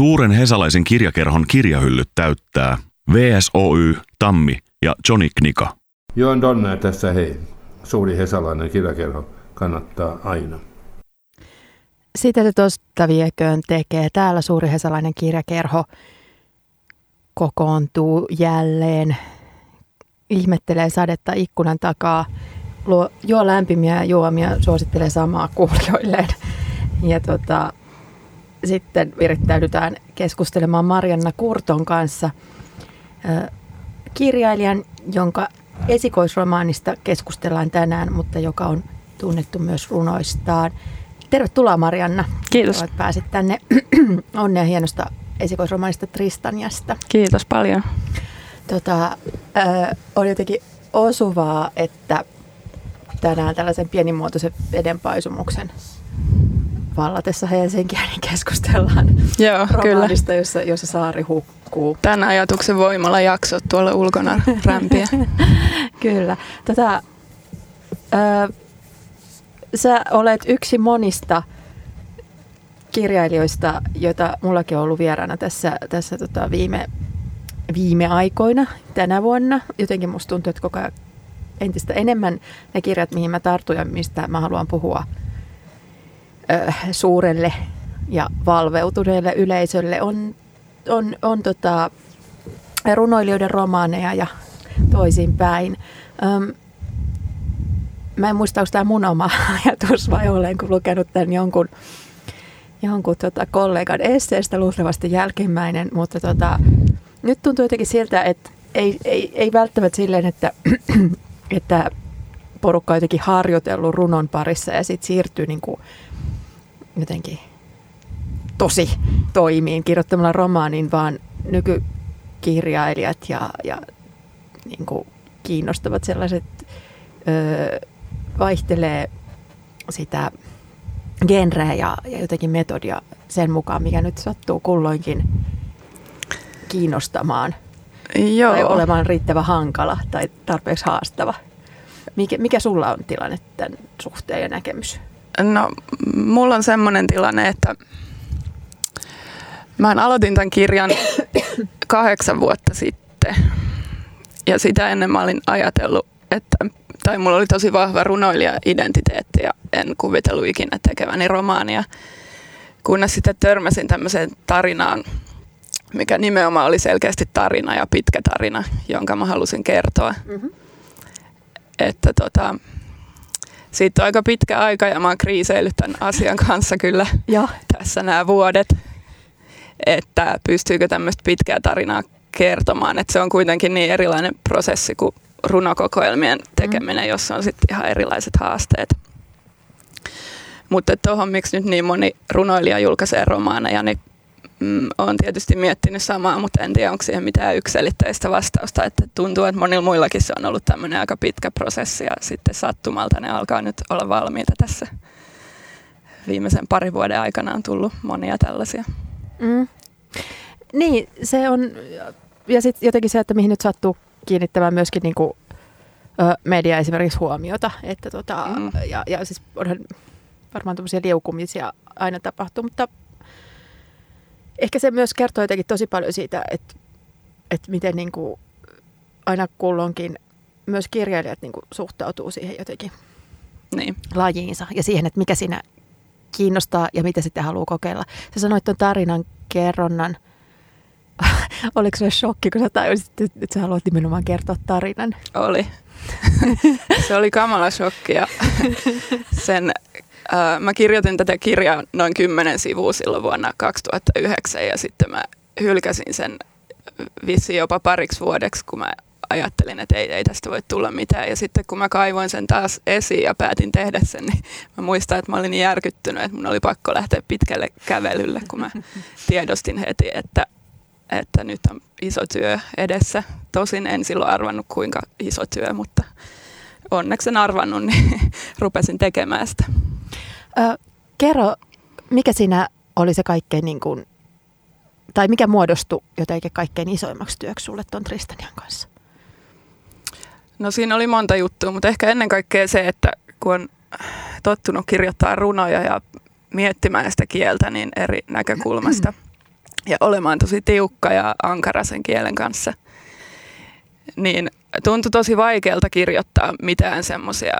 Suuren hesalaisen kirjakerhon kirjahyllyt täyttää VSOY, Tammi ja Johnny Knika. Joon Donner tässä hei. Suuri hesalainen kirjakerho kannattaa aina. Sitä se tuosta vieköön tekee. Täällä suuri hesalainen kirjakerho kokoontuu jälleen, ihmettelee sadetta ikkunan takaa, luo, juo lämpimiä juomia, suosittelee samaa kuulijoilleen. Ja tota, sitten virittäydytään keskustelemaan Marianna Kurton kanssa, kirjailijan, jonka esikoisromaanista keskustellaan tänään, mutta joka on tunnettu myös runoistaan. Tervetuloa Marianna. Kiitos. Olet pääsit tänne. Onnea hienosta esikoisromaanista Tristaniasta. Kiitos paljon. Tota, äh, on jotenkin osuvaa, että tänään tällaisen pienimuotoisen vedenpaisumuksen vallatessa Helsinkiä, niin keskustellaan Joo, kyllä. jossa, jossa saari hukkuu. Tämän ajatuksen voimalla jaksot tuolla ulkona rämpiä. kyllä. Tota, ö, sä olet yksi monista kirjailijoista, joita mullakin on ollut vieraana tässä, tässä tota viime, viime aikoina, tänä vuonna. Jotenkin musta tuntuu, että koko ajan entistä enemmän ne kirjat, mihin mä tartun ja mistä mä haluan puhua – suurelle ja valveutuneelle yleisölle on, on, on tota, runoilijoiden romaaneja ja toisinpäin. Öm, mä en muista, onko tämä mun oma ajatus vai olenko lukenut tämän jonkun, jonkun tota kollegan esseestä luultavasti jälkimmäinen, mutta tota, nyt tuntuu jotenkin siltä, että ei, ei, ei välttämättä silleen, että, että porukka on jotenkin harjoitellut runon parissa ja sitten siirtyy niin kuin jotenkin tosi toimiin kirjoittamalla romaanin, vaan nykykirjailijat ja, ja niin kuin kiinnostavat sellaiset ö, vaihtelee sitä genreä ja, ja jotenkin metodia sen mukaan, mikä nyt sattuu kulloinkin kiinnostamaan Joo. tai olemaan riittävän hankala tai tarpeeksi haastava. Mikä, mikä sulla on tilanne tämän suhteen ja näkemys? No, mulla on semmoinen tilanne, että mä aloitin tämän kirjan kahdeksan vuotta sitten. Ja sitä ennen mä olin ajatellut, että, tai mulla oli tosi vahva runoilija-identiteetti ja en kuvitellut ikinä tekeväni romaania. Kunnes sitten törmäsin tämmöiseen tarinaan, mikä nimenomaan oli selkeästi tarina ja pitkä tarina, jonka mä halusin kertoa. Mm-hmm. Että tota, siitä on aika pitkä aika ja mä oon kriiseillyt tämän asian kanssa kyllä ja. tässä nämä vuodet, että pystyykö tämmöistä pitkää tarinaa kertomaan, että se on kuitenkin niin erilainen prosessi kuin runokokoelmien tekeminen, mm. jossa on sitten ihan erilaiset haasteet. Mutta tuohon, miksi nyt niin moni runoilija julkaisee romaaneja, niin mm, olen tietysti miettinyt samaa, mutta en tiedä, onko siihen mitään yksilitteistä vastausta. Että tuntuu, että monilla muillakin se on ollut tämmöinen aika pitkä prosessi ja sitten sattumalta ne alkaa nyt olla valmiita tässä. Viimeisen parin vuoden aikana on tullut monia tällaisia. Mm. Niin, se on, ja sitten jotenkin se, että mihin nyt sattuu kiinnittämään myöskin niin kuin, media esimerkiksi huomiota, että tota, mm. ja, ja siis onhan varmaan tämmöisiä liukumisia aina tapahtuu, mutta ehkä se myös kertoo jotenkin tosi paljon siitä, että, että miten niin kuin aina kulloinkin myös kirjailijat niin kuin suhtautuu siihen jotenkin niin. lajiinsa ja siihen, että mikä siinä kiinnostaa ja mitä sitten haluaa kokeilla. Sä sanoit tuon tarinan kerronnan. Oliko se shokki, kun sä tajusit, että sä haluat nimenomaan kertoa tarinan? Oli. se oli kamala shokki ja sen mä kirjoitin tätä kirjaa noin kymmenen sivua silloin vuonna 2009 ja sitten mä hylkäsin sen vissiin jopa pariksi vuodeksi, kun mä ajattelin, että ei, ei tästä voi tulla mitään. Ja sitten kun mä kaivoin sen taas esiin ja päätin tehdä sen, niin mä muistan, että mä olin niin järkyttynyt, että mun oli pakko lähteä pitkälle kävelylle, kun mä tiedostin heti, että, että nyt on iso työ edessä. Tosin en silloin arvannut, kuinka iso työ, mutta onneksi en arvannut, niin rupesin tekemään sitä. Ö, kerro, mikä siinä oli se kaikkein niin kuin, tai mikä muodostui jotenkin kaikkein isoimmaksi työksi sulle tuon Tristanian kanssa? No siinä oli monta juttua, mutta ehkä ennen kaikkea se, että kun on tottunut kirjoittaa runoja ja miettimään sitä kieltä niin eri näkökulmasta. ja olemaan tosi tiukka ja ankara sen kielen kanssa. Niin tuntui tosi vaikealta kirjoittaa mitään semmoisia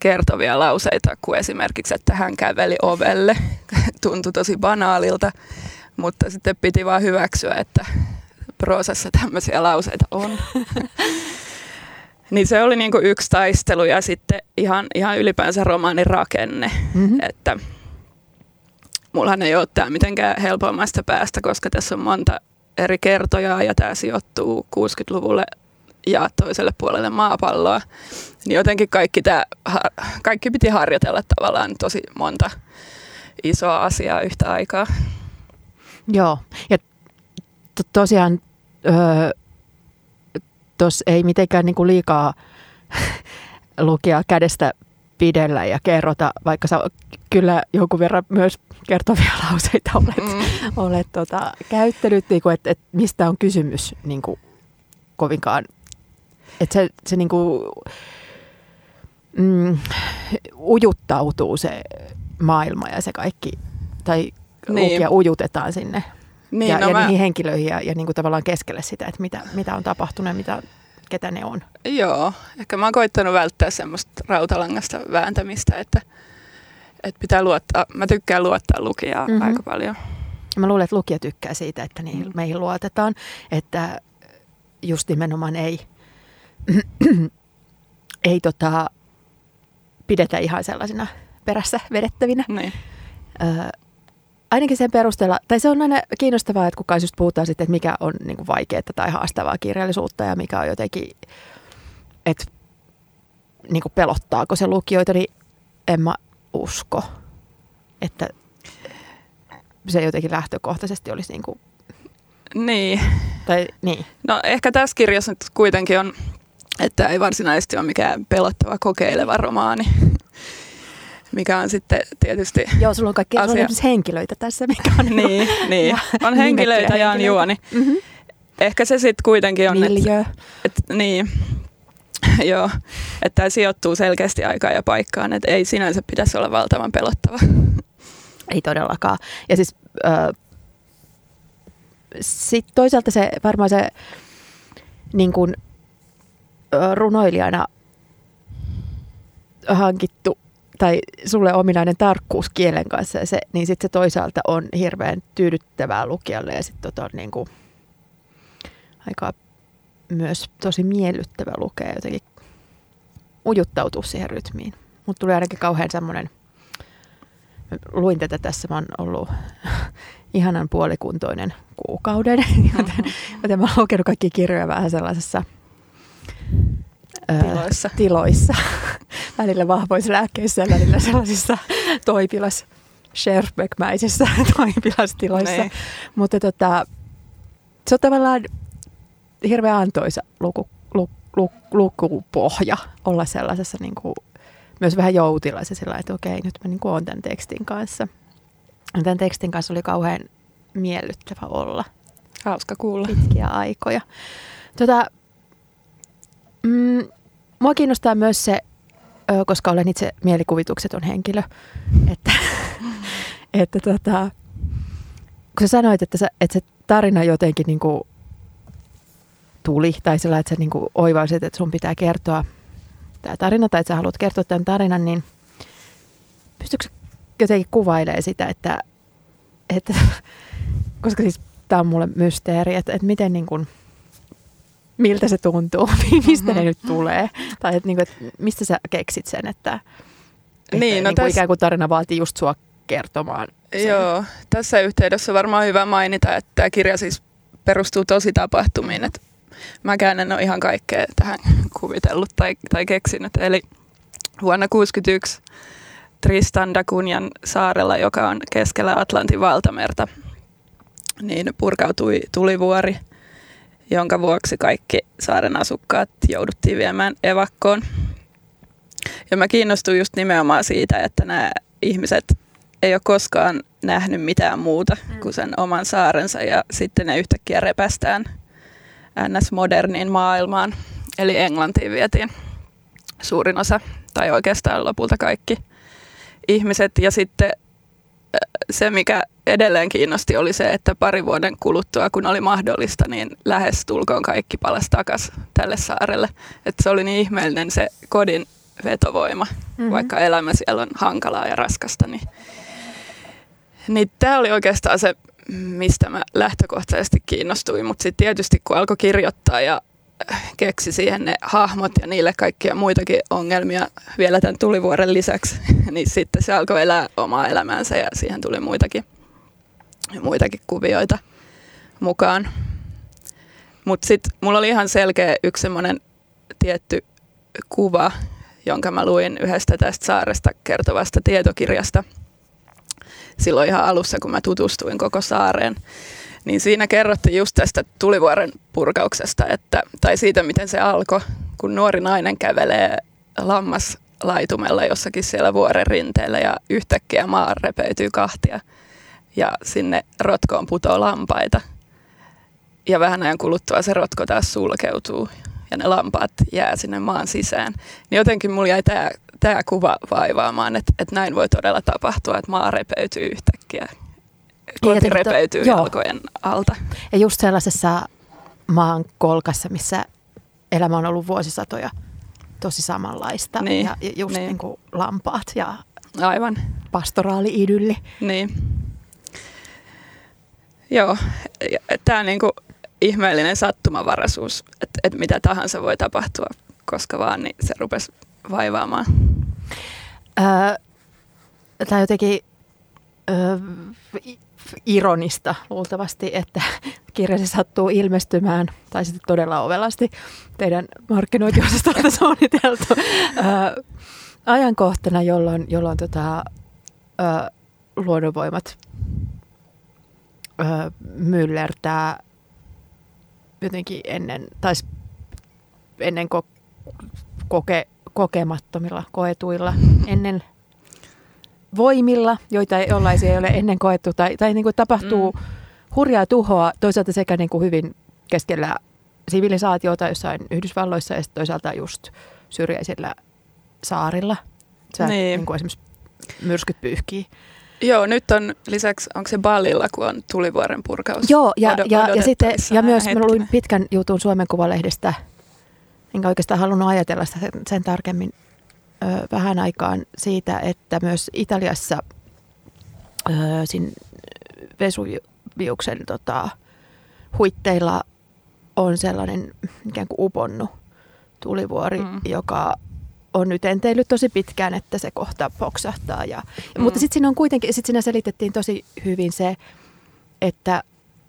kertovia lauseita kuin esimerkiksi, että hän käveli ovelle. Tuntui tosi banaalilta, mutta sitten piti vaan hyväksyä, että proosassa tämmöisiä lauseita on. niin se oli niinku yksi taistelu ja sitten ihan, ihan ylipäänsä romaanin rakenne. Mm-hmm. Että mullahan ei ole tämä mitenkään helpommasta päästä, koska tässä on monta eri kertojaa ja tämä sijoittuu 60-luvulle ja toiselle puolelle maapalloa. Niin jotenkin kaikki, tää, kaikki piti harjoitella tavallaan tosi monta isoa asiaa yhtä aikaa. Joo, ja to, tosiaan öö, tuossa ei mitenkään niinku liikaa lukia kädestä pidellä ja kerrota, vaikka sä kyllä jonkun verran myös kertovia lauseita olet, mm. olet tota, käyttänyt, niin kuin, että, että mistä on kysymys niin kuin, kovinkaan. Että se, se niin kuin, mm, ujuttautuu se maailma ja se kaikki, tai niin. lukia ujutetaan sinne niin, ja, no ja mä... niihin henkilöihin ja, ja niin kuin tavallaan keskelle sitä, että mitä, mitä on tapahtunut ja mitä, ketä ne on. Joo, ehkä mä oon koittanut välttää semmoista rautalangasta vääntämistä, että, että pitää luottaa, mä tykkään luottaa lukijaa mm-hmm. aika paljon. Mä luulen, että lukija tykkää siitä, että niihin, mm. meihin luotetaan, että just nimenomaan ei, ei tota, pidetä ihan sellaisina perässä vedettävinä. Niin. Ö, ainakin sen perusteella, tai se on aina kiinnostavaa, että kukaan just puhutaan sitten, että mikä on niin kuin vaikeaa tai haastavaa kirjallisuutta ja mikä on jotenkin, että niin kuin pelottaako se lukijoita, niin en mä usko, että se jotenkin lähtökohtaisesti olisi niin kuin niin. Tai, niin. No ehkä tässä kirjassa nyt kuitenkin on, että ei varsinaisesti ole mikään pelottava kokeileva romaani mikä on sitten tietysti Joo, sulla on kaikki asia. on henkilöitä tässä, mikä on niin, niin, niin. on henkilöitä ja on juoni. Mm-hmm. Ehkä se sitten kuitenkin on, että, että niin, joo, että tämä sijoittuu selkeästi aikaan ja paikkaan, että ei sinänsä pitäisi olla valtavan pelottava. Ei todellakaan. Ja siis äh, sit toisaalta se varmaan se niin kuin, runoilijana hankittu tai sulle ominainen tarkkuus kielen kanssa, ja se, niin sitten se toisaalta on hirveän tyydyttävää lukijalle ja sitten tota on niin kuin aika myös tosi miellyttävä lukea jotenkin ujuttautua siihen rytmiin. Mutta tuli ainakin kauhean semmoinen, luin tätä tässä, mä oon ollut ihanan puolikuntoinen kuukauden, joten, joten mä oon lukenut kaikki kirjoja vähän sellaisessa tiloissa. tiloissa. välillä vahvoissa lääkkeissä ja välillä sellaisissa toipilas Sherbeck-mäisissä toipilastiloissa. Ne. Mutta tota, se on tavallaan hirveän antoisa luku, lu, lu, lukupohja olla sellaisessa niin kuin, myös vähän joutilaisessa sillä että okei, nyt mä niin kuin olen tämän tekstin kanssa. Tämän tekstin kanssa oli kauhean miellyttävä olla. Hauska kuulla. Pitkiä aikoja. Tota, mm, mua kiinnostaa myös se, koska olen itse mielikuvitukseton henkilö, että, että tota, kun sä sanoit, että, sä, että se tarina jotenkin niin kuin tuli, tai sillä, että sä niin kuin oivalsit, että sun pitää kertoa tämä tarina, tai että sä haluat kertoa tämän tarinan, niin pystytkö jotenkin kuvailemaan sitä, että, että koska siis tämä on mulle mysteeri, että, että miten niin kuin, miltä se tuntuu, mistä mm-hmm. ne nyt tulee. Tai että, niin kuin, että mistä sä keksit sen, että, että niin, no niin kuin täs... ikään kuin tarina vaatii just sua kertomaan. Sen. Joo, tässä yhteydessä on varmaan hyvä mainita, että tämä kirja siis perustuu tosi tapahtumiin. Että mäkään en ole ihan kaikkea tähän kuvitellut tai, tai keksinyt. Eli vuonna 1961 Tristan da Cunhan saarella, joka on keskellä Atlantin valtamerta, niin purkautui tulivuori – jonka vuoksi kaikki saaren asukkaat jouduttiin viemään evakkoon. Ja mä kiinnostuin just nimenomaan siitä, että nämä ihmiset ei ole koskaan nähnyt mitään muuta mm. kuin sen oman saarensa ja sitten ne yhtäkkiä repästään NS-moderniin maailmaan. Eli Englantiin vietiin suurin osa, tai oikeastaan lopulta kaikki ihmiset. Ja sitten se, mikä edelleen kiinnosti, oli se, että pari vuoden kuluttua, kun oli mahdollista, niin lähes tulkoon kaikki palas takas tälle saarelle. Että se oli niin ihmeellinen se kodin vetovoima, mm-hmm. vaikka elämä siellä on hankalaa ja raskasta. Niin, niin tämä oli oikeastaan se, mistä mä lähtökohtaisesti kiinnostuin. Mutta sitten tietysti kun alkoi kirjoittaa ja keksi siihen ne hahmot ja niille kaikkia muitakin ongelmia vielä tämän tulivuoren lisäksi, niin sitten se alkoi elää omaa elämäänsä ja siihen tuli muitakin, muitakin kuvioita mukaan. Mutta sitten mulla oli ihan selkeä yksi semmoinen tietty kuva, jonka mä luin yhdestä tästä saaresta kertovasta tietokirjasta silloin ihan alussa, kun mä tutustuin koko saareen niin siinä kerrottiin just tästä tulivuoren purkauksesta, että, tai siitä, miten se alkoi, kun nuori nainen kävelee lammaslaitumella jossakin siellä vuoren rinteellä ja yhtäkkiä maa repeytyy kahtia ja sinne rotkoon putoo lampaita. Ja vähän ajan kuluttua se rotko taas sulkeutuu ja ne lampaat jää sinne maan sisään. Niin jotenkin mulla jäi tämä tämä kuva vaivaamaan, että, että näin voi todella tapahtua, että maa repeytyy yhtäkkiä koti repeytyy to, jalkojen alta. Ja just sellaisessa maan kolkassa, missä elämä on ollut vuosisatoja tosi samanlaista. Niin, ja just niin. niin kuin lampaat ja Aivan. pastoraali-idylli. Niin. Joo, tämä on niin kuin ihmeellinen sattumavaraisuus, että, että mitä tahansa voi tapahtua koska vaan, niin se rupesi vaivaamaan. Öö, tämä jotenkin öö, ironista luultavasti, että kirjasi sattuu ilmestymään, tai sitten todella ovelasti teidän markkinointiosastolta suunniteltu ää, ajankohtana, jolloin, jolloin tota, ää, luonnonvoimat ää, myllertää jotenkin ennen, tai ennen ko- koke, kokemattomilla koetuilla, ennen voimilla, joita ei, jollaisia ei ole ennen koettu, tai, tai niin kuin tapahtuu mm. hurjaa tuhoa toisaalta sekä niin kuin hyvin keskellä sivilisaatiota jossain Yhdysvalloissa ja toisaalta just syrjäisillä saarilla. Sä, niin. niin kuin esimerkiksi myrskyt pyyhkii. Joo, nyt on lisäksi, onko se Ballilla, kun on tulivuoren purkaus? Joo, ja, Od- ja, ja, sitten, ja myös mä luin pitkän jutun Suomen Kuvalehdestä, enkä oikeastaan halunnut ajatella sitä sen, sen tarkemmin vähän aikaan siitä, että myös Italiassa sin Vesuviuksen tota, huitteilla on sellainen ikään kuin uponnut tulivuori, mm. joka on nyt enteillyt tosi pitkään, että se kohta poksahtaa. Ja, mm. Mutta sitten siinä on kuitenkin, sit siinä selitettiin tosi hyvin se, että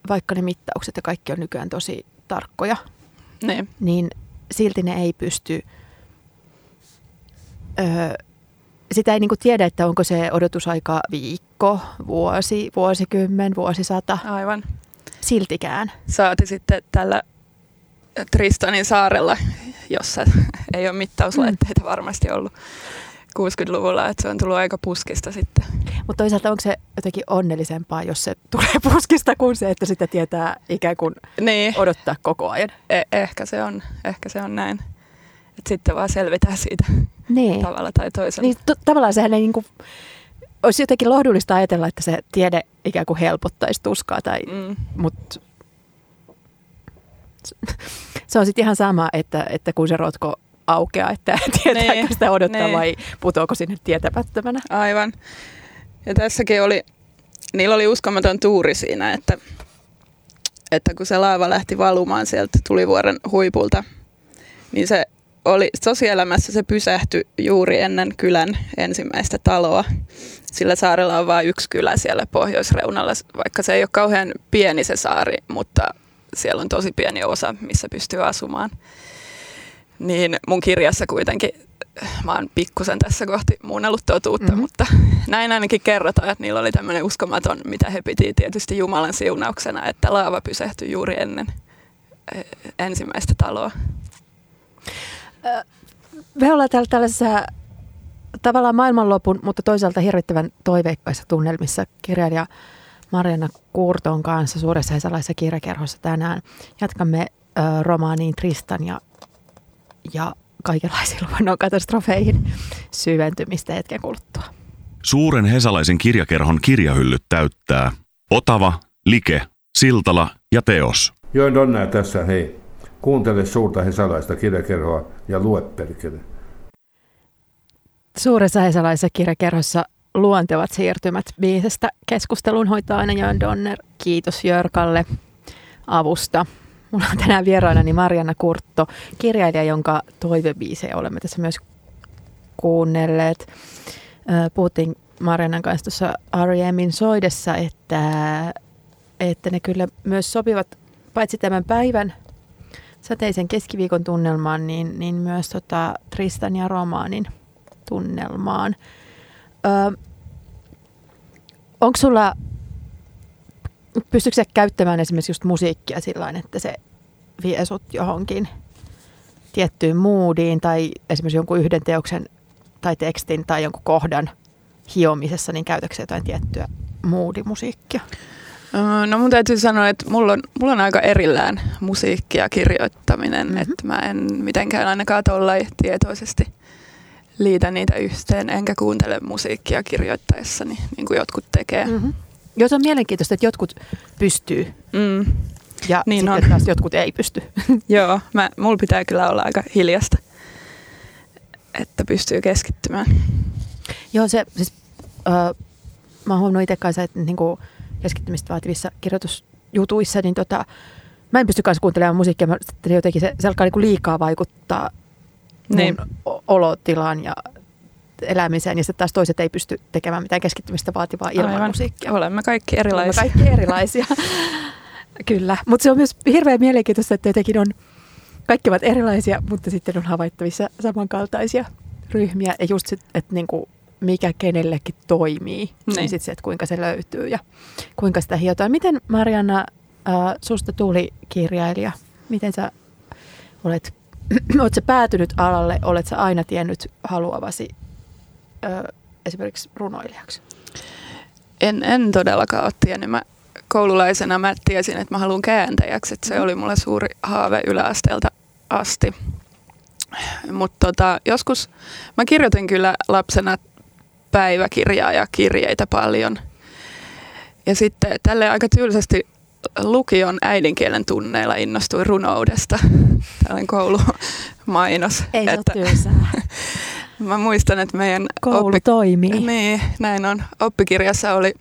vaikka ne mittaukset ja kaikki on nykyään tosi tarkkoja, ne. niin silti ne ei pysty öö, sitä ei niinku tiedä, että onko se odotusaika viikko, vuosi, vuosikymmen, vuosisata. Aivan. Siltikään. Saati sitten tällä Tristanin saarella, jossa ei ole mittauslaitteita mm. varmasti ollut 60-luvulla, että se on tullut aika puskista sitten. Mutta toisaalta onko se jotenkin onnellisempaa, jos se tulee puskista, kuin se, että sitä tietää ikään kuin niin. odottaa koko ajan? Eh- ehkä, se on, ehkä se on näin. Et sitten vaan selvitään siitä niin. tavalla tai toisella. Niin, to- tavallaan sehän ei niin kuin, olisi jotenkin lohdullista ajatella, että se tiede ikään kuin helpottaisi tuskaa, tai, mm. mutta se on sitten ihan sama, että, että kun se rotko aukeaa, että tietääkö niin, sitä odottaa niin. vai putoako sinne tietämättömänä. Aivan. Ja tässäkin oli, niillä oli uskomaton tuuri siinä, että, että kun se laava lähti valumaan sieltä tulivuoren huipulta, niin se oli tosielämässä se pysähtyi juuri ennen kylän ensimmäistä taloa. Sillä saarella on vain yksi kylä siellä pohjoisreunalla, vaikka se ei ole kauhean pieni se saari, mutta siellä on tosi pieni osa, missä pystyy asumaan. Niin mun kirjassa kuitenkin, mä oon pikkusen tässä kohti muunnellut totuutta, mm-hmm. mutta näin ainakin kerrotaan, että niillä oli tämmöinen uskomaton, mitä he piti tietysti Jumalan siunauksena, että laava pysähtyi juuri ennen eh, ensimmäistä taloa. Me ollaan täällä tällaisessa tavallaan maailmanlopun, mutta toisaalta hirvittävän toiveikkaissa tunnelmissa kirjailija Mariana Kurton kanssa suuressa hesalaisessa kirjakerhossa tänään. Jatkamme ö, romaaniin Tristan ja, ja kaikenlaisiin luonnon katastrofeihin syventymistä hetken kuluttua. Suuren hesalaisen kirjakerhon kirjahyllyt täyttää Otava, Like, Siltala ja Teos. Joen Donnaa tässä, hei. Kuuntele suurta hesalaista kirjakerhoa ja lue perkele. Suuressa hesalaisessa kirjakerhossa luontevat siirtymät biisestä keskusteluun hoitaa aina Jön Donner. Kiitos Jörkalle avusta. Mulla on tänään vieraanani Marianna Kurtto, kirjailija, jonka toivebiisejä olemme tässä myös kuunnelleet. Puhuttiin Mariannan kanssa tuossa R.E.Min soidessa, että, että ne kyllä myös sopivat paitsi tämän päivän sateisen keskiviikon tunnelmaan, niin, niin myös tota Tristan ja Romaanin tunnelmaan. Ö, onko sulla, pystyykö käyttämään esimerkiksi just musiikkia sillä että se vie sut johonkin tiettyyn moodiin tai esimerkiksi jonkun yhden teoksen tai tekstin tai jonkun kohdan hiomisessa, niin käytätkö jotain tiettyä moodimusiikkia? No mun täytyy sanoa, että mulla on, mulla on aika erillään musiikki ja kirjoittaminen, mm-hmm. että mä en mitenkään ainakaan tollai tietoisesti liitä niitä yhteen, enkä kuuntele musiikkia kirjoittaessani, niin kuin jotkut tekee. Mm-hmm. Jos on mielenkiintoista, että jotkut pystyy mm. ja niin sitten on. taas jotkut ei pysty. Joo, mä, mulla pitää kyllä olla aika hiljasta, että pystyy keskittymään. Joo, se siis, äh, mä huomannut itse kanssa, että niinku, keskittymistä vaativissa kirjoitusjutuissa, niin tota, mä en pysty kanssa kuuntelemaan musiikkia, mä, jotenkin se, se alkaa niinku liikaa vaikuttaa niin. olotilaan ja elämiseen, ja sitten taas toiset ei pysty tekemään mitään keskittymistä vaativaa ilman Aivan. musiikkia. Olemme kaikki erilaisia. Olemme kaikki erilaisia, kyllä. Mutta se on myös hirveän mielenkiintoista, että jotenkin on, kaikki ovat erilaisia, mutta sitten on havaittavissa samankaltaisia ryhmiä. Ja just, että niinku, mikä kenellekin toimii, niin, niin sitten se, että kuinka se löytyy ja kuinka sitä hiotaan. Miten Marianna, äh, susta tuli kirjailija? Miten sä olet, olet päätynyt alalle? Olet sä aina tiennyt haluavasi äh, esimerkiksi runoilijaksi? En, en todellakaan ole tiennyt. Mä koululaisena mä tiesin, että mä haluan kääntäjäksi. Että se mm. oli mulle suuri haave yläasteelta asti. Mutta tota, joskus mä kirjoitin kyllä lapsena päiväkirjaa ja kirjeitä paljon. Ja sitten tälle aika tylsästi lukion äidinkielen tunneilla innostuin runoudesta. Tällainen koulumainos. Ei että, tylsää. Mä muistan, että meidän Koulu oppi, toimii. Niin, näin on. Oppikirjassa oli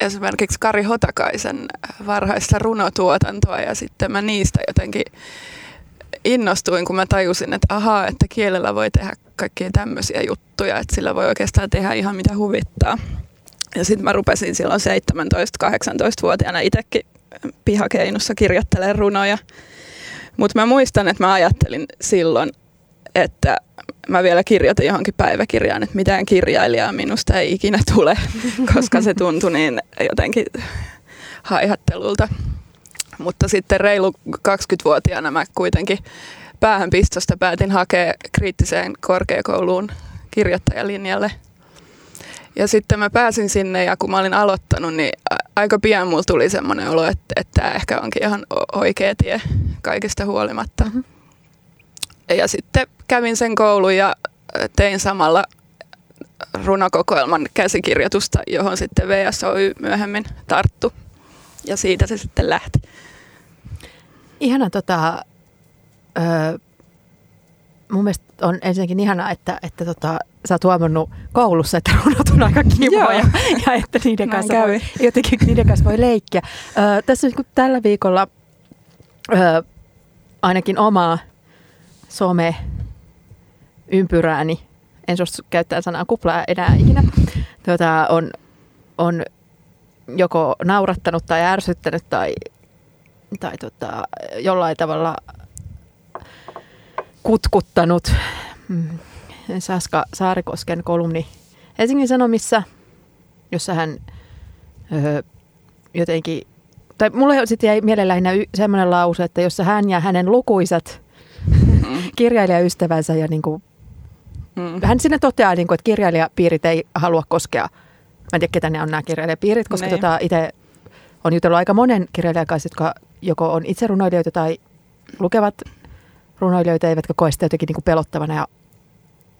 esimerkiksi Kari Hotakaisen varhaista runotuotantoa ja sitten mä niistä jotenkin innostuin, kun mä tajusin, että ahaa, että kielellä voi tehdä kaikkia tämmöisiä juttuja, että sillä voi oikeastaan tehdä ihan mitä huvittaa. Ja sitten mä rupesin silloin 17-18-vuotiaana itsekin pihakeinussa kirjoittelemaan runoja. Mutta mä muistan, että mä ajattelin silloin, että mä vielä kirjoitin johonkin päiväkirjaan, että mitään kirjailijaa minusta ei ikinä tule, koska se tuntui niin jotenkin haihattelulta. Mutta sitten reilu 20-vuotiaana mä kuitenkin päähänpistosta päätin hakea kriittiseen korkeakouluun kirjoittajalinjalle. Ja sitten mä pääsin sinne ja kun mä olin aloittanut, niin aika pian mulla tuli semmoinen olo, että, että tämä ehkä onkin ihan oikea tie kaikista huolimatta. Mm-hmm. Ja sitten kävin sen koulun ja tein samalla runokokoelman käsikirjoitusta, johon sitten VSOY myöhemmin tarttu. Ja siitä se sitten lähti. Ihana tota, öö, mun mielestä on ensinnäkin ihanaa, että, että tota, sä oot huomannut koulussa, että runot on aika kivoja ja että niiden kanssa, voi, jotenkin niiden kanssa voi leikkiä. Öö, tässä niin tällä viikolla öö, ainakin omaa some-ympyrääni, en suostu käyttää sanaa kuplaa enää ikinä, tuota, on, on joko naurattanut tai ärsyttänyt tai tai tota, jollain tavalla kutkuttanut mm, Saska Saarikosken kolumni Helsingin Sanomissa, jossa hän öö, jotenkin, tai mulle sitten jäi mieleen lähinnä semmoinen lause, että jossa hän ja hänen lukuisat mm. kirjailijaystävänsä ja niin kuin, mm. hän sinne toteaa, niin kuin, että kirjailijapiirit ei halua koskea, mä en tiedä ketä ne on nämä kirjailijapiirit, koska niin. tota, itse on jutellut aika monen kirjailijan kanssa, jotka joko on itse runoilijoita tai lukevat runoilijoita, eivätkä koe sitä jotenkin niin kuin pelottavana ja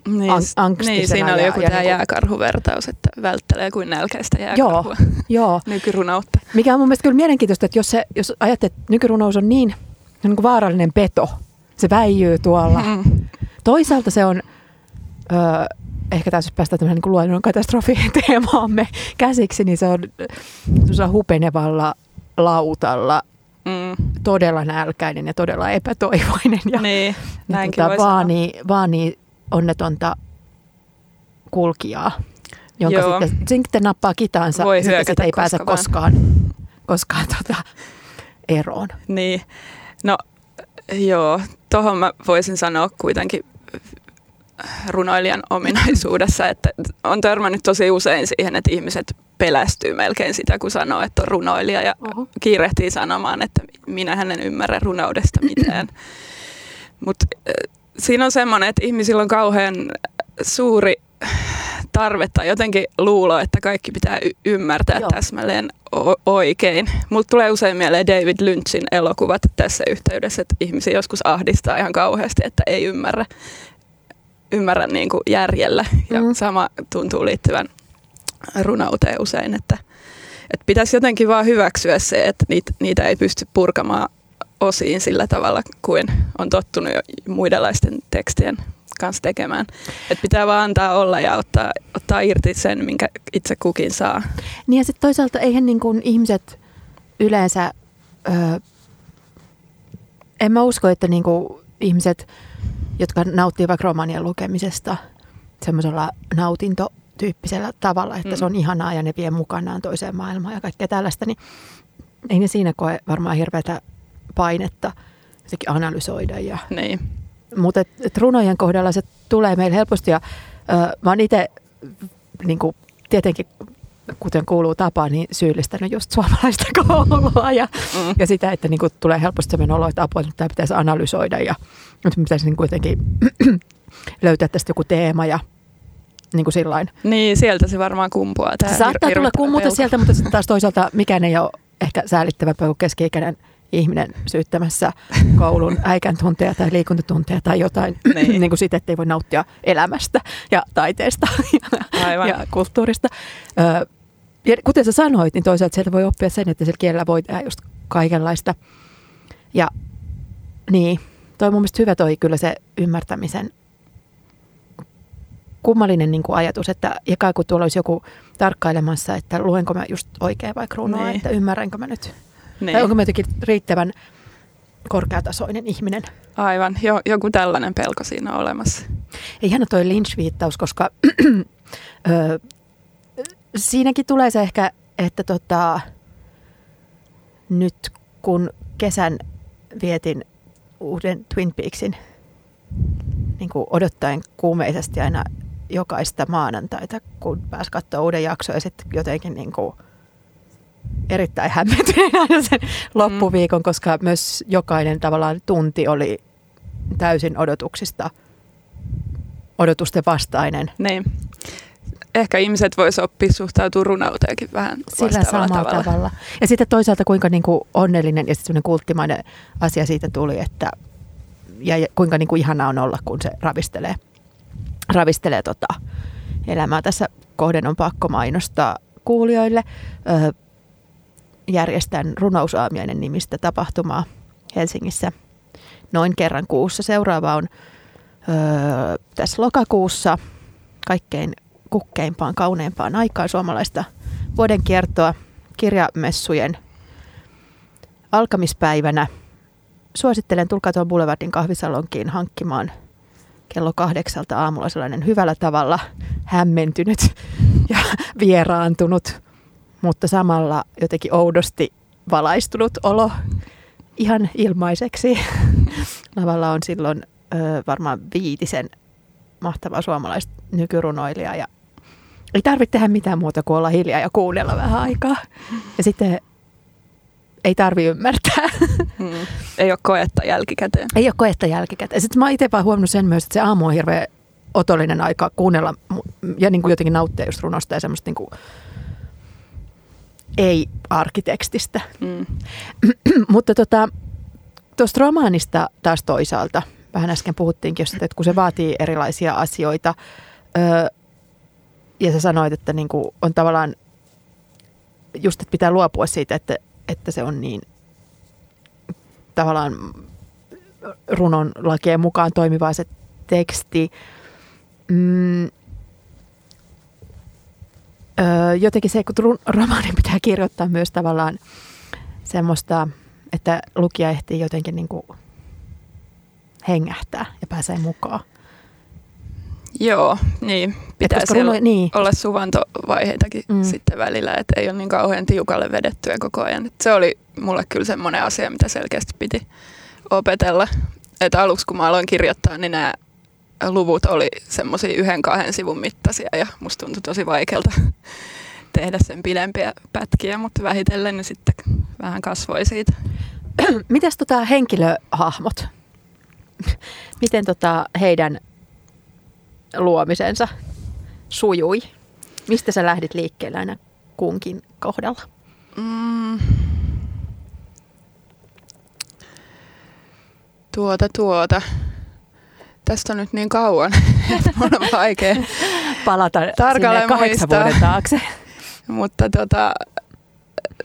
Niin, an- angstisena. niin siinä oli ja- joku ja tämä niinku- jääkarhuvertaus, että välttelee kuin nälkäistä jääkarhua. Joo, Nykyrunoutta. mikä on mun mielestä kyllä mielenkiintoista, että jos, se, jos ajattelet, että nykyrunous on niin, se on niin kuin vaarallinen peto, se väijyy tuolla. Mm. Toisaalta se on, öö, ehkä tässä jos päästään tämmöinen niin luonnon katastrofiteemaamme käsiksi, niin se on hupenevalla lautalla Mm. todella nälkäinen ja todella epätoivoinen. Ja, Niin, näinkin tota, voi sanoa. vaanii, vaanii onnetonta kulkijaa, jonka Joo. sitten, sitten nappaa kitaansa Voi ja sitten sitä ei pääse koskaan, koskaan tota, eroon. Niin, no joo, tuohon mä voisin sanoa kuitenkin runoilijan ominaisuudessa, että on törmännyt tosi usein siihen, että ihmiset pelästyy melkein sitä, kun sanoo, että on runoilija ja Oho. kiirehtii sanomaan, että minähän en ymmärrä runoudesta mitään. Mutta siinä on semmoinen, että ihmisillä on kauhean suuri tarve tai jotenkin luulo, että kaikki pitää y- ymmärtää Joo. Täsmälleen o- oikein. Mulla tulee usein mieleen David Lynchin elokuvat tässä yhteydessä, että ihmisiä joskus ahdistaa ihan kauheasti, että ei ymmärrä, ymmärrä niin kuin järjellä. Ja Mm. sama tuntuu liittyvän runouteen usein, että, että pitäisi jotenkin vaan hyväksyä se, että niitä, niitä ei pysty purkamaan osiin sillä tavalla kuin on tottunut jo muidenlaisten tekstien kanssa tekemään. Että pitää vaan antaa olla ja ottaa, ottaa irti sen, minkä itse kukin saa. Niin ja sitten toisaalta eihän niin kuin ihmiset yleensä, öö, en mä usko, että niin kuin ihmiset, jotka nauttii vaikka romanien lukemisesta semmoisella nautintotyyppisellä tavalla, että Mm. se on ihanaa ja ne vie mukanaan toiseen maailmaan ja kaikkea tällaista, niin ei ne siinä koe varmaan hirveätä painetta jotenkin analysoida ja Niin. mutta et, et runojen kohdalla se tulee meille helposti ja ö, mä oon itse niin tietenkin kuten kuuluu tapaan, niin syyllistänyt just suomalaista koulua ja, Mm. ja sitä, että niin kuin tulee helposti sellainen olo, että apua, että tämä pitäisi analysoida ja nyt pitäisi niin kuitenkin löytää tästä joku teema ja niin kuin sillain. niin, sieltä se varmaan kumpuaa. Tää Se saattaa tulla kummuta sieltä, mutta sitten taas toisaalta mikään ei ole ehkä säälittävämpää kuin keski-ikäinen ihminen syyttämässä koulun äikän tunteja tai liikuntatunteja tai jotain niin. Niin. kuin sitä, että ei voi nauttia elämästä ja taiteesta ja, Aivan. ja kulttuurista. Ö, ja kuten sä sanoit, niin toisaalta sieltä voi oppia sen, että sillä kielellä voi tehdä just kaikenlaista. Ja niin, toi on mun mielestä hyvä toi kyllä se ymmärtämisen kummallinen niin kuin ajatus, että ekaa kun tuolla olisi joku tarkkailemassa, että luenko mä just oikein vai runoa, Niin. että ymmärränkö mä nyt. Niin. Tai onko mä jotenkin riittävän korkeatasoinen ihminen. Aivan, jo, joku tällainen pelko siinä on olemassa. Ihana toi Lynch-viittaus, koska siinäkin tulee se ehkä, että tota, nyt kun kesän vietin uuden Twin Peaksin niin kuin odottaen kuumeisesti aina jokaista maanantaita, kun pääsi katsoa uuden jakson ja sitten jotenkin niin kuin erittäin hämmentyin aina sen loppuviikon, koska myös jokainen tavallaan tunti oli täysin odotuksista odotusten vastainen. Niin. Ehkä ihmiset vois oppia suhtautua runouteenkin vähän Sillä samalla tavalla. tavalla. Ja sitten toisaalta kuinka niin kuin onnellinen ja sitten kulttimainen asia siitä tuli, että ja kuinka niin kuin ihanaa on olla, kun se ravistelee, ravistelee tota elämää. Tässä kohden on pakko mainostaa kuulijoille. Ö, järjestän runousaamiainen nimistä tapahtumaa Helsingissä noin kerran kuussa. Seuraava on ö, tässä lokakuussa kaikkein kukkeimpaan, kauneimpaan aikaan suomalaista vuoden kiertoa kirjamessujen alkamispäivänä. Suosittelen tulkaa tuon Boulevardin kahvisalonkiin hankkimaan kello kahdeksalta aamulla sellainen hyvällä tavalla hämmentynyt ja vieraantunut, mutta samalla jotenkin oudosti valaistunut olo ihan ilmaiseksi. Lavalla on silloin ö, varmaan viitisen mahtavaa suomalaista nykyrunoilijaa ja ei tarvitse tehdä mitään muuta kuin olla hiljaa ja kuunnella vähän aikaa. Ja sitten ei tarvi ymmärtää. Mm. Ei ole koetta jälkikäteen. Ei ole koetta jälkikäteen. Sitten mä oon itse vaan huomannut sen myös, että se aamu on hirveän otollinen aika kuunnella ja niin kuin jotenkin nauttia just runosta ja semmoista niin kuin ei-arkitekstistä. Mm. Mutta tota, tuosta romaanista taas toisaalta vähän äsken puhuttiinkin että kun se vaatii erilaisia asioita, öö, ja sä sanoit, että niin kuin on tavallaan just, että pitää luopua siitä, että, että se on niin tavallaan runon lakien mukaan toimivaa se teksti. Mm, öö, jotenkin se, kun romaanin pitää kirjoittaa myös tavallaan semmoista, että lukija ehtii jotenkin niin kuin hengähtää ja pääsee mukaan. Joo, niin. Pitää siellä runo, niin. olla suvantovaiheitakin mm. sitten välillä, että ei ole niin kauhean tiukalle vedettyä koko ajan. Et se oli mulle kyllä semmoinen asia, mitä selkeästi piti opetella. Että aluksi kun mä aloin kirjoittaa, niin nämä luvut oli semmoisia yhden kahden sivun mittaisia ja musta tuntui tosi vaikealta tehdä sen pidempiä pätkiä, mutta vähitellen ne sitten vähän kasvoi siitä. Mitäs tota henkilöhahmot? Miten tota heidän luomisensa sujui? Mistä sä lähdit liikkeelle aina kunkin kohdalla? Mm. Tuota, tuota. Tästä on nyt niin kauan, että mun on vaikea palata tarkalleen kahdeksan vuoden taakse. Mutta tota,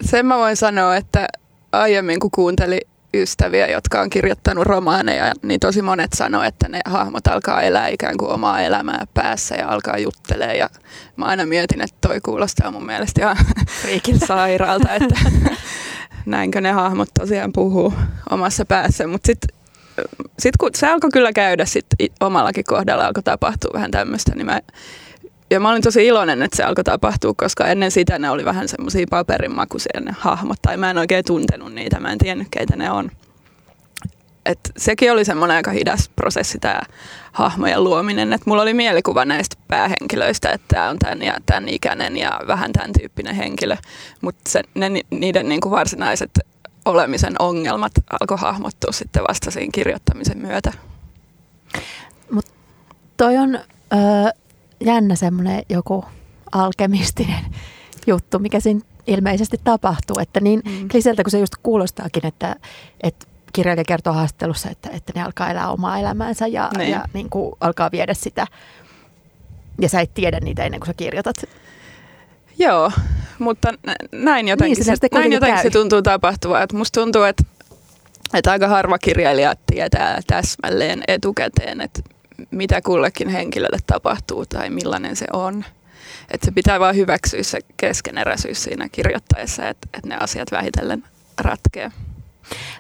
sen mä voin sanoa, että aiemmin kun kuuntelin ystäviä, jotka on kirjoittanut romaaneja, niin tosi monet sanoo, että ne hahmot alkaa elää ikään kuin omaa elämää päässä ja alkaa juttelee. Ja mä aina mietin, että toi kuulostaa mun mielestä ihan sairaalta, että näinkö ne hahmot tosiaan puhuu omassa päässä. Mutta sitten sit kun se alkoi kyllä käydä sit omallakin kohdalla, alkoi tapahtua vähän tämmöistä, niin mä ja mä olin tosi iloinen, että se alkoi tapahtua, koska ennen sitä ne oli vähän semmoisia paperinmakuisia ne hahmot, tai mä en oikein tuntenut niitä, mä en tiennyt keitä ne on. Et sekin oli semmoinen aika hidas prosessi tämä hahmojen luominen, että mulla oli mielikuva näistä päähenkilöistä, että tämä on tämän ja tämän ikäinen ja vähän tämän tyyppinen henkilö, mutta niiden niinku varsinaiset olemisen ongelmat alkoi hahmottua sitten vasta siinä kirjoittamisen myötä. Mut toi on öö, jännä semmoinen joku alkemistinen juttu, mikä siinä ilmeisesti tapahtuu. Että niin mm. kliseltä kuin se just kuulostaakin, että, että kirjailija kertoo haastattelussa, että, että ne alkaa elää omaa elämäänsä ja, niin. ja niin kuin alkaa viedä sitä. Ja sä et tiedä niitä ennen kuin sä kirjoitat. Joo, mutta näin jotenkin, niin, se, se, näin jotenkin se tuntuu tapahtuva. Että musta tuntuu, että, että aika harva kirjailija tietää täsmälleen etukäteen, että mitä kullekin henkilölle tapahtuu tai millainen se on. Että se pitää vaan hyväksyä se keskeneräisyys siinä kirjoittaessa, että, että ne asiat vähitellen ratkee.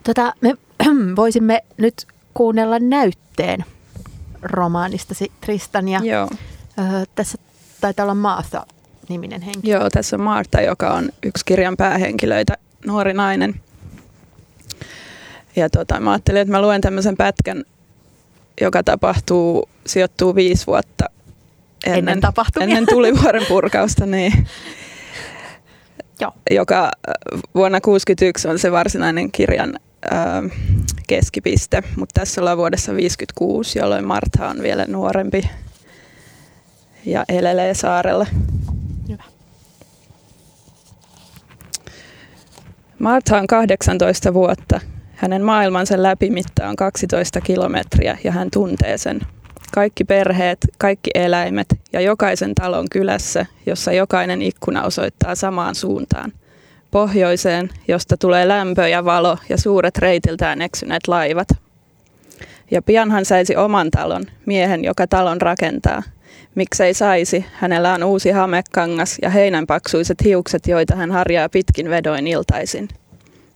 Tota, me voisimme nyt kuunnella näytteen romaanistasi Tristan. Ja, Joo. Ö, tässä taitaa olla Martha niminen henkilö. Joo, tässä on Martha, joka on yksi kirjan päähenkilöitä, nuori nainen. Ja tota, mä ajattelin, että mä luen tämmöisen pätkän joka tapahtuu, sijoittuu viisi vuotta ennen, ennen, tapahtumia. ennen tulivuoren purkausta, niin, Joo. joka äh, vuonna 1961 on se varsinainen kirjan äh, keskipiste, mutta tässä ollaan vuodessa 56, jolloin Martha on vielä nuorempi ja elelee saarella. Hyvä. Martha on 18 vuotta hänen maailmansa läpimitta on 12 kilometriä ja hän tuntee sen. Kaikki perheet, kaikki eläimet ja jokaisen talon kylässä, jossa jokainen ikkuna osoittaa samaan suuntaan. Pohjoiseen, josta tulee lämpö ja valo ja suuret reitiltään eksyneet laivat. Ja pian hän saisi oman talon, miehen, joka talon rakentaa. Miksei saisi, hänellä on uusi hamekangas ja heinänpaksuiset hiukset, joita hän harjaa pitkin vedoin iltaisin –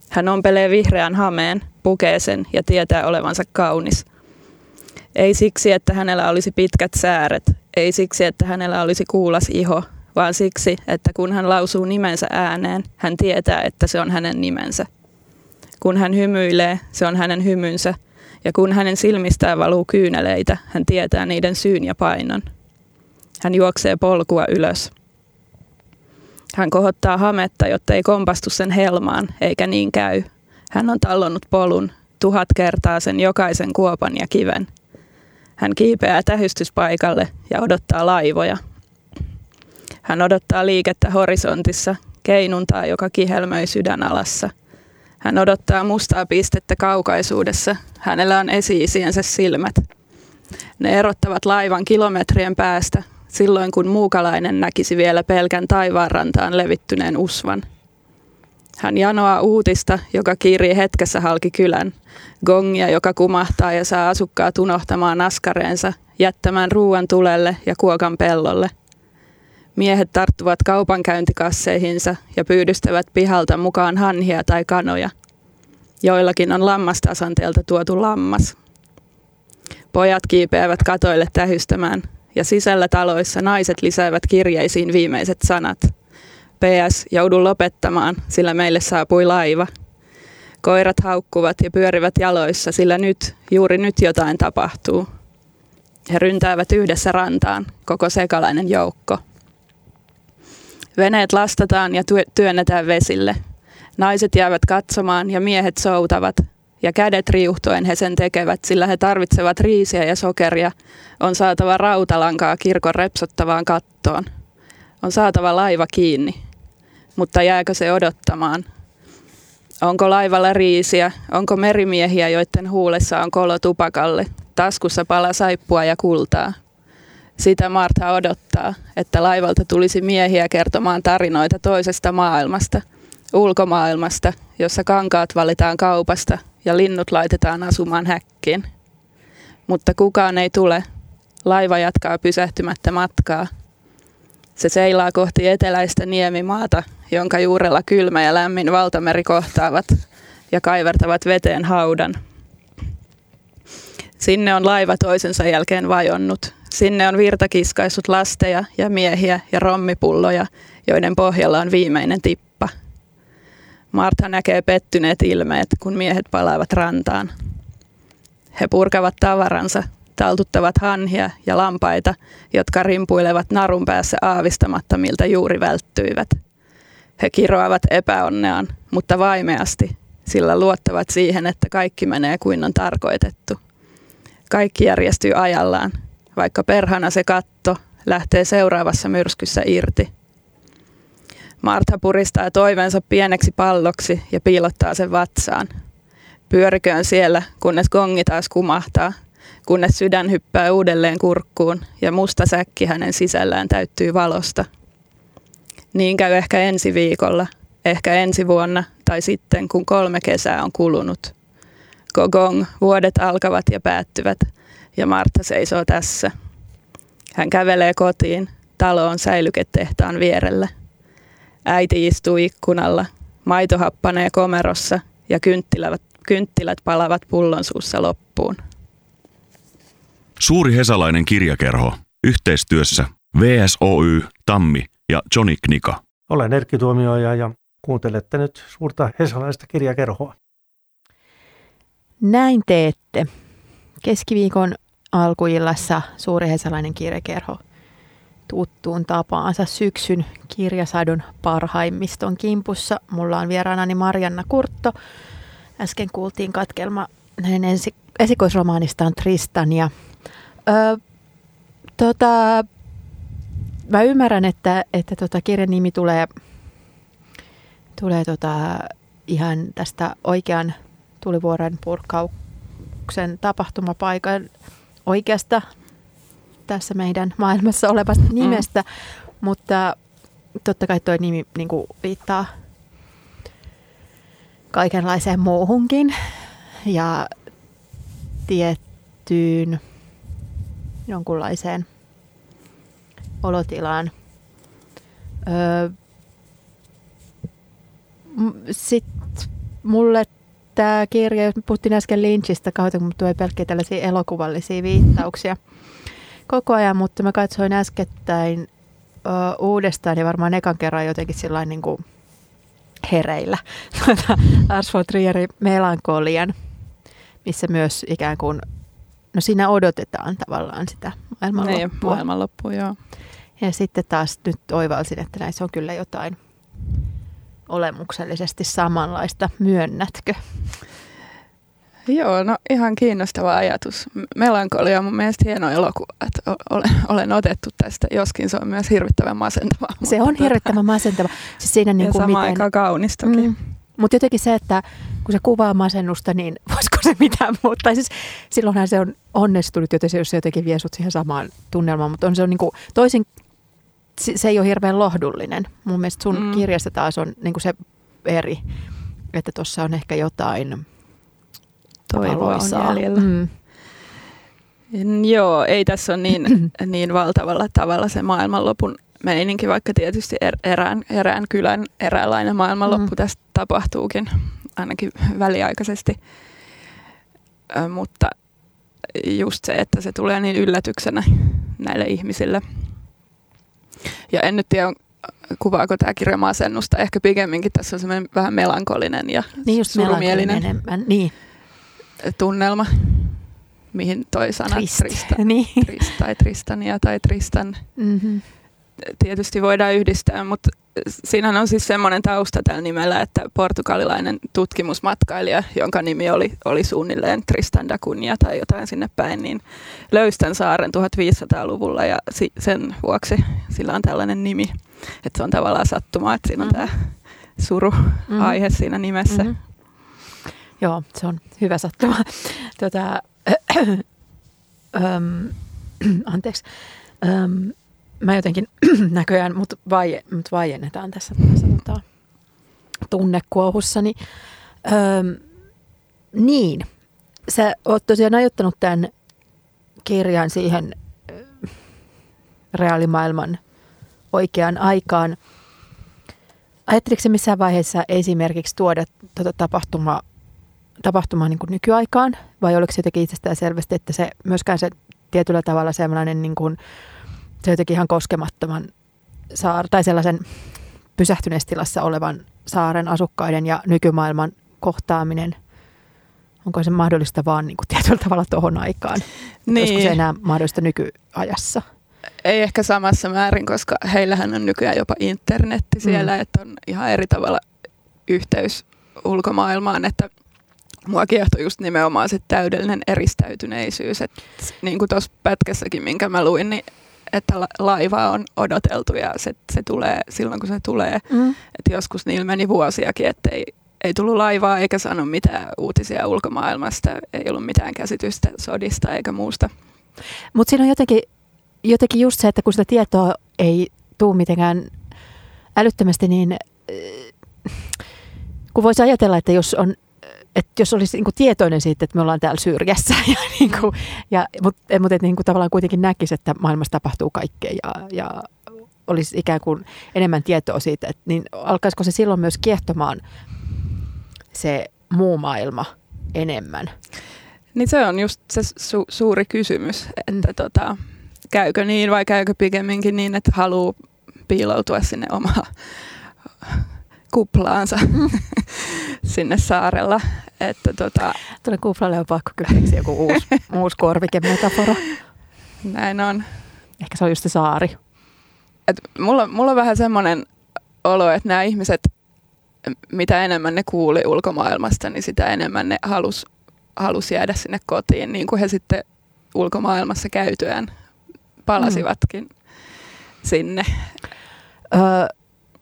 hän ompelee vihreän hameen, pukee sen ja tietää olevansa kaunis. Ei siksi, että hänellä olisi pitkät sääret, ei siksi, että hänellä olisi kuulas iho, vaan siksi, että kun hän lausuu nimensä ääneen, hän tietää, että se on hänen nimensä. Kun hän hymyilee, se on hänen hymynsä, ja kun hänen silmistään valuu kyyneleitä, hän tietää niiden syyn ja painon. Hän juoksee polkua ylös. Hän kohottaa hametta, jotta ei kompastu sen helmaan, eikä niin käy. Hän on tallonnut polun, tuhat kertaa sen jokaisen kuopan ja kiven. Hän kiipeää tähystyspaikalle ja odottaa laivoja. Hän odottaa liikettä horisontissa, keinuntaa, joka kihelmöi sydänalassa. Hän odottaa mustaa pistettä kaukaisuudessa. Hänellä on esi-isiensä silmät. Ne erottavat laivan kilometrien päästä, silloin kun muukalainen näkisi vielä pelkän taivaanrantaan levittyneen usvan. Hän janoaa uutista, joka kiirii hetkessä halki kylän, gongia, joka kumahtaa ja saa asukkaat unohtamaan askareensa, jättämään ruuan tulelle ja kuokan pellolle. Miehet tarttuvat kaupankäyntikasseihinsa ja pyydystävät pihalta mukaan hanhia tai kanoja. Joillakin on lammastasanteelta tuotu lammas. Pojat kiipeävät katoille tähystämään ja sisällä taloissa naiset lisäävät kirjeisiin viimeiset sanat. PS, joudun lopettamaan, sillä meille saapui laiva. Koirat haukkuvat ja pyörivät jaloissa, sillä nyt, juuri nyt jotain tapahtuu. He ryntäävät yhdessä rantaan, koko sekalainen joukko. Veneet lastataan ja työnnetään vesille. Naiset jäävät katsomaan ja miehet soutavat, ja kädet riuhtuen he sen tekevät, sillä he tarvitsevat riisiä ja sokeria. On saatava rautalankaa kirkon repsottavaan kattoon. On saatava laiva kiinni. Mutta jääkö se odottamaan? Onko laivalla riisiä? Onko merimiehiä, joiden huulessa on kolo tupakalle? Taskussa pala saippua ja kultaa. Sitä Martha odottaa, että laivalta tulisi miehiä kertomaan tarinoita toisesta maailmasta, ulkomaailmasta, jossa kankaat valitaan kaupasta ja linnut laitetaan asumaan häkkiin. Mutta kukaan ei tule. Laiva jatkaa pysähtymättä matkaa. Se seilaa kohti eteläistä niemimaata, jonka juurella kylmä ja lämmin valtameri kohtaavat ja kaivertavat veteen haudan. Sinne on laiva toisensa jälkeen vajonnut. Sinne on virta kiskaissut lasteja ja miehiä ja rommipulloja, joiden pohjalla on viimeinen tippa. Martha näkee pettyneet ilmeet, kun miehet palaavat rantaan. He purkavat tavaransa, taltuttavat hanhia ja lampaita, jotka rimpuilevat narun päässä aavistamatta, miltä juuri välttyivät. He kiroavat epäonneaan, mutta vaimeasti, sillä luottavat siihen, että kaikki menee kuin on tarkoitettu. Kaikki järjestyy ajallaan, vaikka perhana se katto lähtee seuraavassa myrskyssä irti. Martha puristaa toivensa pieneksi palloksi ja piilottaa sen vatsaan. Pyöriköön siellä, kunnes gongi taas kumahtaa, kunnes sydän hyppää uudelleen kurkkuun ja musta säkki hänen sisällään täyttyy valosta. Niin käy ehkä ensi viikolla, ehkä ensi vuonna tai sitten kun kolme kesää on kulunut. Gogong, vuodet alkavat ja päättyvät ja Martta seisoo tässä. Hän kävelee kotiin, talo on säilyketehtaan vierellä. Äiti istuu ikkunalla, maito happanee komerossa ja kynttilät, kynttilät palavat pullon suussa loppuun. Suuri hesalainen kirjakerho yhteistyössä VSOY, Tammi ja Johnny Knika. Olen Erkki Tuomioja ja kuuntelette nyt suurta hesalaista kirjakerhoa. Näin teette. Keskiviikon alkuillassa suuri hesalainen kirjakerho tuttuun tapaansa syksyn kirjasadun parhaimmiston kimpussa. Mulla on vieraanani Marianna Kurtto. Äsken kuultiin katkelma hänen ensi, esikoisromaanistaan Tristan. Ja, ö, tota, mä ymmärrän, että, että tota, kirjan nimi tulee, tulee tota, ihan tästä oikean tulivuoren purkauksen tapahtumapaikan oikeasta tässä meidän maailmassa olevasta mm. nimestä, mm. mutta totta kai tuo nimi niin kuin, viittaa kaikenlaiseen muuhunkin ja tiettyyn jonkunlaiseen olotilaan. Öö, Sitten mulle tämä kirja, jos puhuttiin äsken Lynchistä kautta, kun tulee pelkkiä tällaisia elokuvallisia viittauksia koko ajan, mutta mä katsoin äskettäin ö, uudestaan ja varmaan ekan kerran jotenkin sillä niin kuin hereillä tuota, Lars von Trierin melankolian, missä myös ikään kuin, no siinä odotetaan tavallaan sitä maailmanloppua. Niin, maailmanloppua, joo. Ja sitten taas nyt oivalsin, että näissä on kyllä jotain olemuksellisesti samanlaista, myönnätkö? Joo, no ihan kiinnostava ajatus. Melankolia on mun mielestä hieno elokuva, että olen, olen otettu tästä, joskin se on myös hirvittävän masentava. Se on hirvittävän masentava. Siis siinä niin kuin ja miten... aika kaunistakin. Mm. Mutta jotenkin se, että kun se kuvaa masennusta, niin voisiko se mitään muuta? Tai siis silloinhan se on onnistunut, joten se, jos se jotenkin vie sut siihen samaan tunnelmaan, mutta on se on niin kuin toisin, se ei ole hirveän lohdullinen. Mun mielestä sun mm. kirjassa taas on niin kuin se eri, että tuossa on ehkä jotain toivoa jäljellä. Mm. Joo, ei tässä ole niin, niin valtavalla tavalla se maailmanlopun meininki, vaikka tietysti er, erään, erään kylän eräänlainen maailmanloppu mm. tästä tapahtuukin, ainakin väliaikaisesti. Ö, mutta just se, että se tulee niin yllätyksenä näille ihmisille. Ja en nyt tiedä, kuvaako tämä kirja masennusta. Ehkä pikemminkin tässä on semmoinen vähän melankolinen ja niin just surumielinen enemmän. Niin. Tunnelma, mihin toi sana Trist. Trista, niin. Trist, tai Tristania tai Tristan mm-hmm. tietysti voidaan yhdistää, mutta siinä on siis semmoinen tausta tällä nimellä, että portugalilainen tutkimusmatkailija, jonka nimi oli, oli suunnilleen Tristan da Cunha tai jotain sinne päin, niin löysi tämän saaren 1500-luvulla ja sen vuoksi sillä on tällainen nimi. Että se on tavallaan sattumaa, että siinä on mm-hmm. tämä suru-aihe mm-hmm. siinä nimessä. Mm-hmm. Joo, se on hyvä sattuma. Tuota, ähm, anteeksi. Ähm, mä jotenkin näköjään, mut, vai, mut vaiennetaan tässä, tässä tota, tunnekuohussani. Ähm, niin, sä oot tosiaan ajoittanut tämän kirjan siihen reaalimaailman oikeaan aikaan. Ajatteliko se missään vaiheessa esimerkiksi tuoda tuota tapahtumaa, tapahtumaa niin kuin nykyaikaan? Vai oliko se jotenkin itsestään selvästi, että se myöskään se tietyllä tavalla sellainen niin kuin, se jotenkin ihan koskemattoman saar, tai sellaisen pysähtyneestilassa olevan saaren asukkaiden ja nykymaailman kohtaaminen, onko se mahdollista vaan niin kuin tietyllä tavalla tuohon aikaan? Niin. Olisiko se enää mahdollista nykyajassa? Ei ehkä samassa määrin, koska heillähän on nykyään jopa internetti siellä, mm. että on ihan eri tavalla yhteys ulkomaailmaan, että mua kiehtoi just nimenomaan se täydellinen eristäytyneisyys, että niin kuin tuossa pätkässäkin, minkä mä luin, niin että laiva on odoteltu ja se, se tulee silloin, kun se tulee. Mm. Että joskus niillä meni vuosiakin, että ei, ei tullut laivaa eikä saanut mitään uutisia ulkomaailmasta, ei ollut mitään käsitystä sodista eikä muusta. Mutta siinä on jotenkin jotenkin just se, että kun sitä tietoa ei tule mitenkään älyttömästi, niin äh, kun voisi ajatella, että jos on että jos olisi niin tietoinen siitä, että me ollaan täällä syrjässä, ja, niin kuin, ja, mutta, mutta että niin kuin tavallaan kuitenkin näkisi, että maailmassa tapahtuu kaikkea ja, ja olisi ikään kuin enemmän tietoa siitä, että, niin alkaisiko se silloin myös kiehtomaan se muu maailma enemmän? Niin se on just se su- suuri kysymys, että mm. tota, käykö niin vai käykö pikemminkin niin, että haluaa piiloutua sinne omaa kuplaansa sinne saarella. Että tota... Tuolle kuplalle on pakko kyllä joku uusi, uusi korvikemetafora. Näin on. Ehkä se on just se saari. Et mulla, mulla on vähän semmoinen olo, että nämä ihmiset, mitä enemmän ne kuuli ulkomaailmasta, niin sitä enemmän ne halus, halus jäädä sinne kotiin, niin kuin he sitten ulkomaailmassa käytyään palasivatkin mm. sinne. Öö,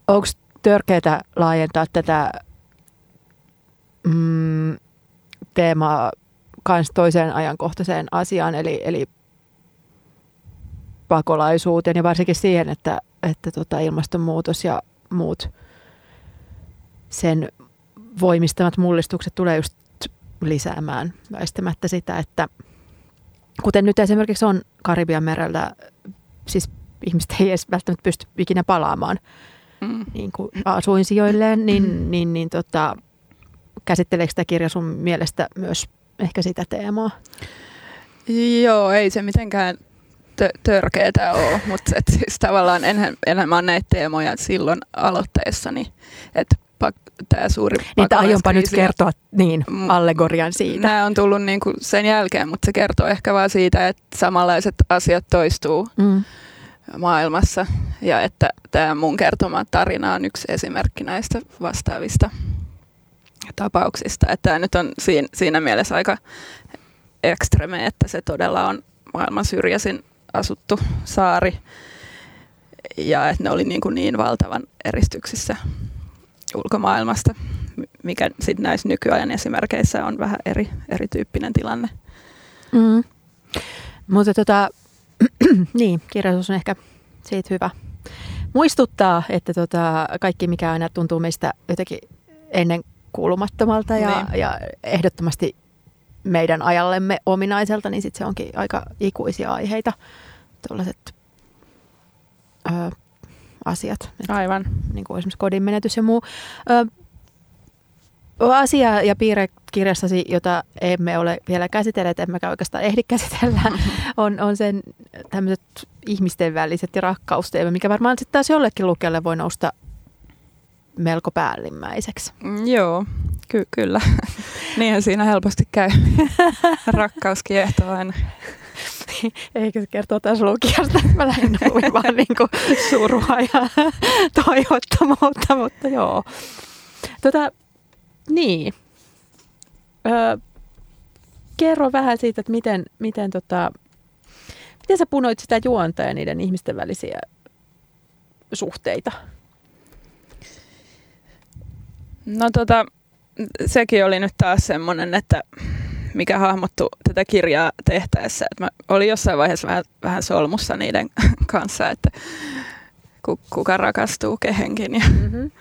Onko törkeää laajentaa tätä mm, teemaa kans toiseen ajankohtaiseen asiaan, eli, eli pakolaisuuteen ja varsinkin siihen, että, että tota ilmastonmuutos ja muut sen voimistamat mullistukset tulee just lisäämään väistämättä sitä, että kuten nyt esimerkiksi on Karibian merellä, siis ihmiset ei edes välttämättä pysty ikinä palaamaan mm. niin kuin asuinsijoilleen, niin, mm. niin, niin tota, käsitteleekö tämä kirja sun mielestä myös ehkä sitä teemaa? Joo, ei se mitenkään tö- törkeetä ole, mutta et siis tavallaan enhän, enhän mä näitä teemoja silloin aloitteessani, että tämä suuri Niin aionpa nyt kertoa niin, allegorian siitä. Nämä on tullut niin kuin sen jälkeen, mutta se kertoo ehkä vaan siitä, että samanlaiset asiat toistuu mm. Maailmassa ja että tämä mun kertoma tarina on yksi esimerkki näistä vastaavista tapauksista. Että tämä nyt on siinä, mielessä aika ekstreme, että se todella on maailman syrjäisin asuttu saari ja että ne oli niin, kuin niin valtavan eristyksissä ulkomaailmasta mikä sitten näissä nykyajan esimerkkeissä on vähän eri, erityyppinen tilanne. Mm. Mutta tota, niin, kirjallisuus on ehkä siitä hyvä muistuttaa, että tota, kaikki mikä aina tuntuu meistä jotenkin ennen kuulumattomalta ja, niin. ja ehdottomasti meidän ajallemme ominaiselta, niin sitten se onkin aika ikuisia aiheita, tuollaiset asiat. Aivan. Niin kuin esimerkiksi kodin menetys ja muu. Ö, asia ja piirre kirjassasi, jota emme ole vielä käsitelleet, emmekä oikeastaan ehdi käsitellä, on, on sen tämmöiset ihmisten väliset ja rakkausteemme, mikä varmaan sitten taas jollekin lukijalle voi nousta melko päällimmäiseksi. Mm, joo, ky- kyllä. Niinhän siinä helposti käy. Rakkaus kiehtoo aina. Eikö se kertoo taas lukijasta, että mä lähdin vaan niin kuin surua ja toivottomuutta, mutta joo. Tota, niin. Öö, kerro vähän siitä, että miten, miten, tota, miten sä punoit sitä juonta ja niiden ihmisten välisiä suhteita? No tota, sekin oli nyt taas semmoinen, että mikä hahmottu tätä kirjaa tehtäessä. Että mä olin jossain vaiheessa vähän, vähän solmussa niiden kanssa, että kuka rakastuu kehenkin ja, mm-hmm.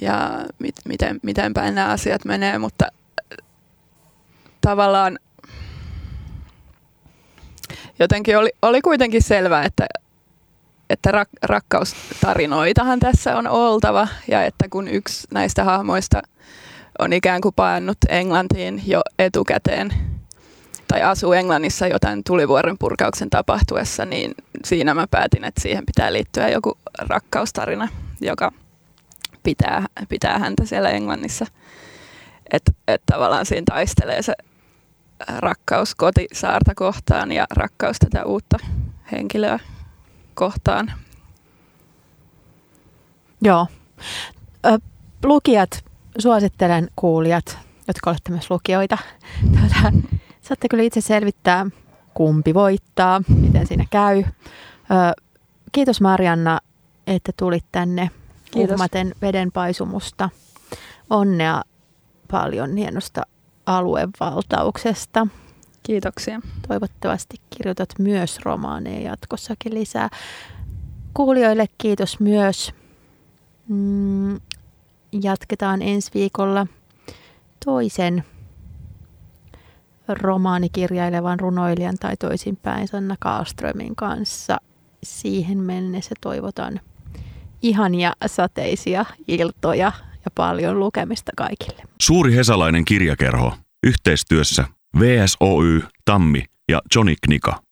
ja mit, miten, miten päin nämä asiat menee, mutta tavallaan jotenkin oli, oli kuitenkin selvää, että, että rak, rakkaustarinoitahan tässä on oltava ja että kun yksi näistä hahmoista on ikään kuin paannut Englantiin jo etukäteen tai asuu Englannissa jotain tulivuoren purkauksen tapahtuessa, niin siinä mä päätin, että siihen pitää liittyä joku rakkaustarina, joka pitää, pitää häntä siellä Englannissa. Että et tavallaan siinä taistelee se rakkaus kotisaarta kohtaan ja rakkaus tätä uutta henkilöä kohtaan. Joo. Ö, lukijat, suosittelen kuulijat, jotka olette myös lukijoita. Tuota, saatte kyllä itse selvittää, kumpi voittaa, miten siinä käy. Ö, kiitos Marianna, että tulit tänne uhmaten vedenpaisumusta. Onnea paljon hienosta aluevaltauksesta. Kiitoksia. Toivottavasti kirjoitat myös romaaneja jatkossakin lisää. Kuulijoille kiitos myös. Mm, jatketaan ensi viikolla toisen romaanikirjailevan runoilijan tai toisinpäin Sanna Kaaströmin kanssa. Siihen mennessä toivotan ihania sateisia iltoja ja paljon lukemista kaikille. Suuri hesalainen kirjakerho. Yhteistyössä VSOY, Tammi ja Johnny Knika.